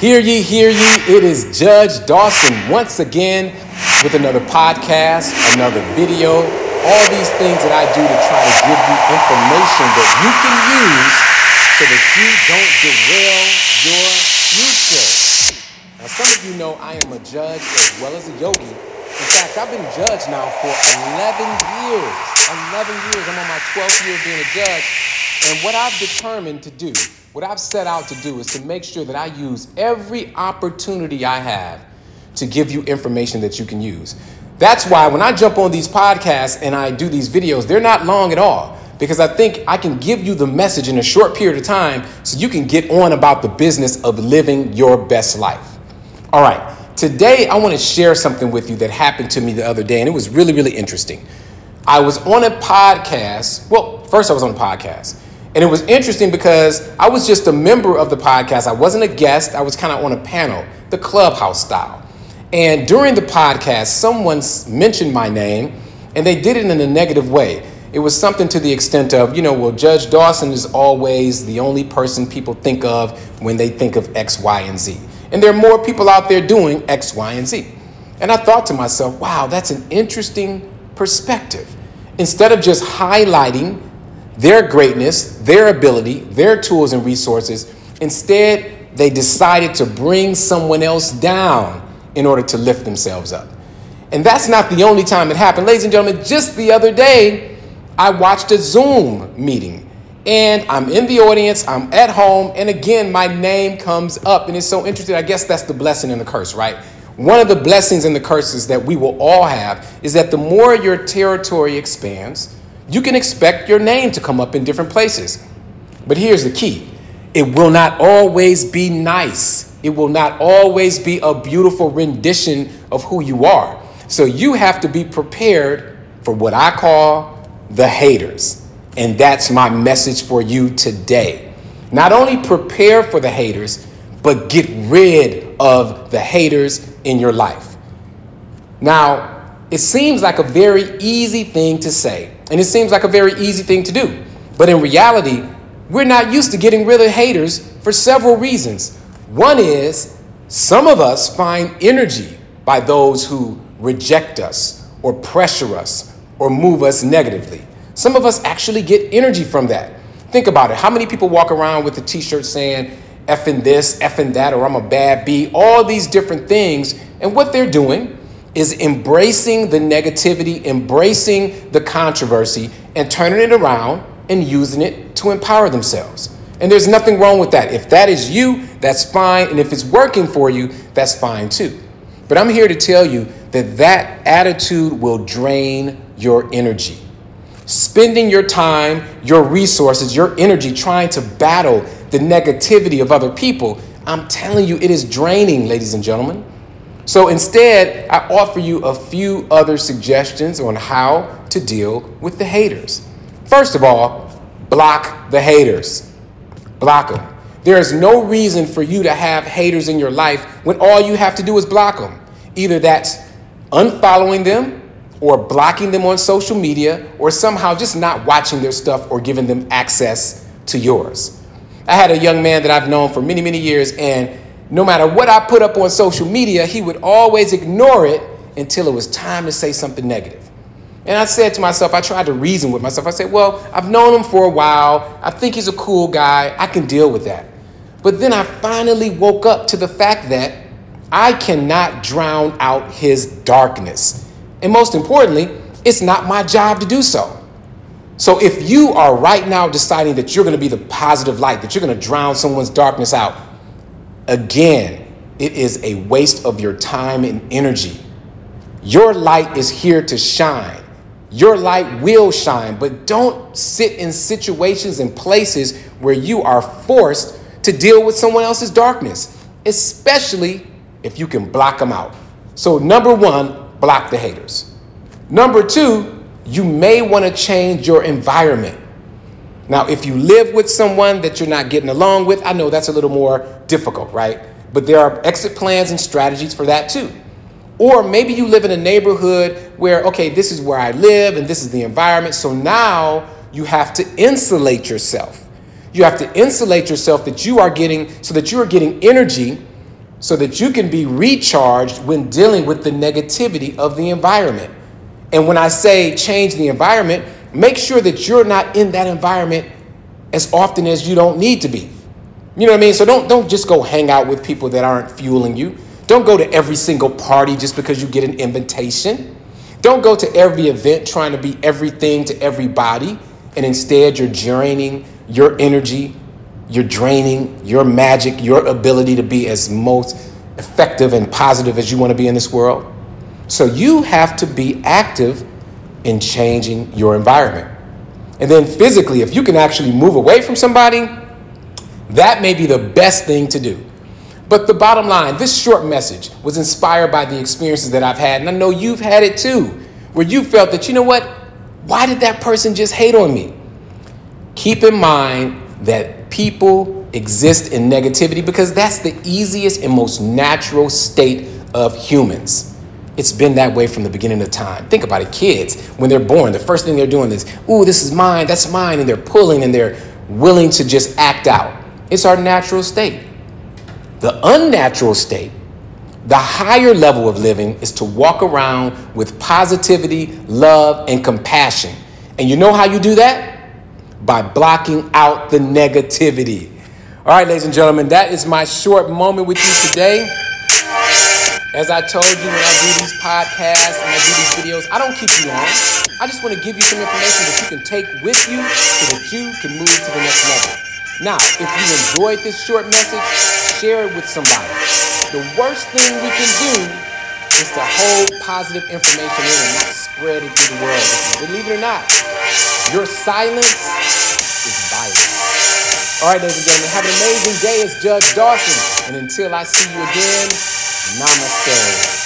Hear ye, hear ye, it is Judge Dawson once again with another podcast, another video, all these things that I do to try to give you information that you can use so that you don't derail your future. Now, some of you know I am a judge as well as a yogi. In fact, I've been judge now for 11 years. 11 years. I'm on my 12th year of being a judge. And what I've determined to do what I've set out to do is to make sure that I use every opportunity I have to give you information that you can use. That's why when I jump on these podcasts and I do these videos, they're not long at all because I think I can give you the message in a short period of time so you can get on about the business of living your best life. All right, today I want to share something with you that happened to me the other day and it was really, really interesting. I was on a podcast. Well, first I was on a podcast and it was interesting because I was just a member of the podcast. I wasn't a guest, I was kind of on a panel, the clubhouse style. And during the podcast, someone mentioned my name and they did it in a negative way. It was something to the extent of, you know, well, Judge Dawson is always the only person people think of when they think of X, Y, and Z. And there are more people out there doing X, Y, and Z. And I thought to myself, wow, that's an interesting perspective. Instead of just highlighting their greatness, their ability, their tools and resources. Instead, they decided to bring someone else down in order to lift themselves up. And that's not the only time it happened. Ladies and gentlemen, just the other day, I watched a Zoom meeting and I'm in the audience, I'm at home, and again, my name comes up. And it's so interesting. I guess that's the blessing and the curse, right? One of the blessings and the curses that we will all have is that the more your territory expands, you can expect your name to come up in different places. But here's the key it will not always be nice, it will not always be a beautiful rendition of who you are. So you have to be prepared for what I call the haters. And that's my message for you today. Not only prepare for the haters, but get rid of the haters in your life. Now, it seems like a very easy thing to say, and it seems like a very easy thing to do. But in reality, we're not used to getting rid of haters for several reasons. One is some of us find energy by those who reject us or pressure us or move us negatively. Some of us actually get energy from that. Think about it. How many people walk around with a t shirt saying, effing this, effing that, or I'm a bad B, all these different things. And what they're doing is embracing the negativity, embracing the controversy, and turning it around and using it to empower themselves. And there's nothing wrong with that. If that is you, that's fine. And if it's working for you, that's fine too. But I'm here to tell you that that attitude will drain your energy. Spending your time, your resources, your energy trying to battle the negativity of other people, I'm telling you, it is draining, ladies and gentlemen. So instead, I offer you a few other suggestions on how to deal with the haters. First of all, block the haters. Block them. There is no reason for you to have haters in your life when all you have to do is block them. Either that's unfollowing them or blocking them on social media or somehow just not watching their stuff or giving them access to yours. I had a young man that I've known for many, many years, and no matter what I put up on social media, he would always ignore it until it was time to say something negative. And I said to myself, I tried to reason with myself. I said, Well, I've known him for a while. I think he's a cool guy. I can deal with that. But then I finally woke up to the fact that I cannot drown out his darkness. And most importantly, it's not my job to do so. So if you are right now deciding that you're going to be the positive light, that you're going to drown someone's darkness out, Again, it is a waste of your time and energy. Your light is here to shine. Your light will shine, but don't sit in situations and places where you are forced to deal with someone else's darkness, especially if you can block them out. So, number one, block the haters. Number two, you may want to change your environment. Now, if you live with someone that you're not getting along with, I know that's a little more difficult, right? But there are exit plans and strategies for that too. Or maybe you live in a neighborhood where, okay, this is where I live and this is the environment. So now you have to insulate yourself. You have to insulate yourself that you are getting, so that you are getting energy so that you can be recharged when dealing with the negativity of the environment. And when I say change the environment, make sure that you're not in that environment as often as you don't need to be. You know what I mean? So don't don't just go hang out with people that aren't fueling you. Don't go to every single party just because you get an invitation. Don't go to every event trying to be everything to everybody and instead you're draining your energy, you're draining your magic, your ability to be as most effective and positive as you want to be in this world. So you have to be active in changing your environment. And then physically, if you can actually move away from somebody, that may be the best thing to do. But the bottom line, this short message was inspired by the experiences that I've had, and I know you've had it too, where you felt that, you know what, why did that person just hate on me? Keep in mind that people exist in negativity because that's the easiest and most natural state of humans. It's been that way from the beginning of time. Think about it. Kids, when they're born, the first thing they're doing is, ooh, this is mine, that's mine, and they're pulling and they're willing to just act out. It's our natural state. The unnatural state, the higher level of living, is to walk around with positivity, love, and compassion. And you know how you do that? By blocking out the negativity. All right, ladies and gentlemen, that is my short moment with you today. As I told you when I do these podcasts and I do these videos, I don't keep you long. I just want to give you some information that you can take with you so that you can move to the next level. Now, if you enjoyed this short message, share it with somebody. The worst thing we can do is to hold positive information in and not spread it through the world. Believe it or not, your silence is violence. All right, ladies and gentlemen, have an amazing day. It's Judge Dawson. And until I see you again, Namaste.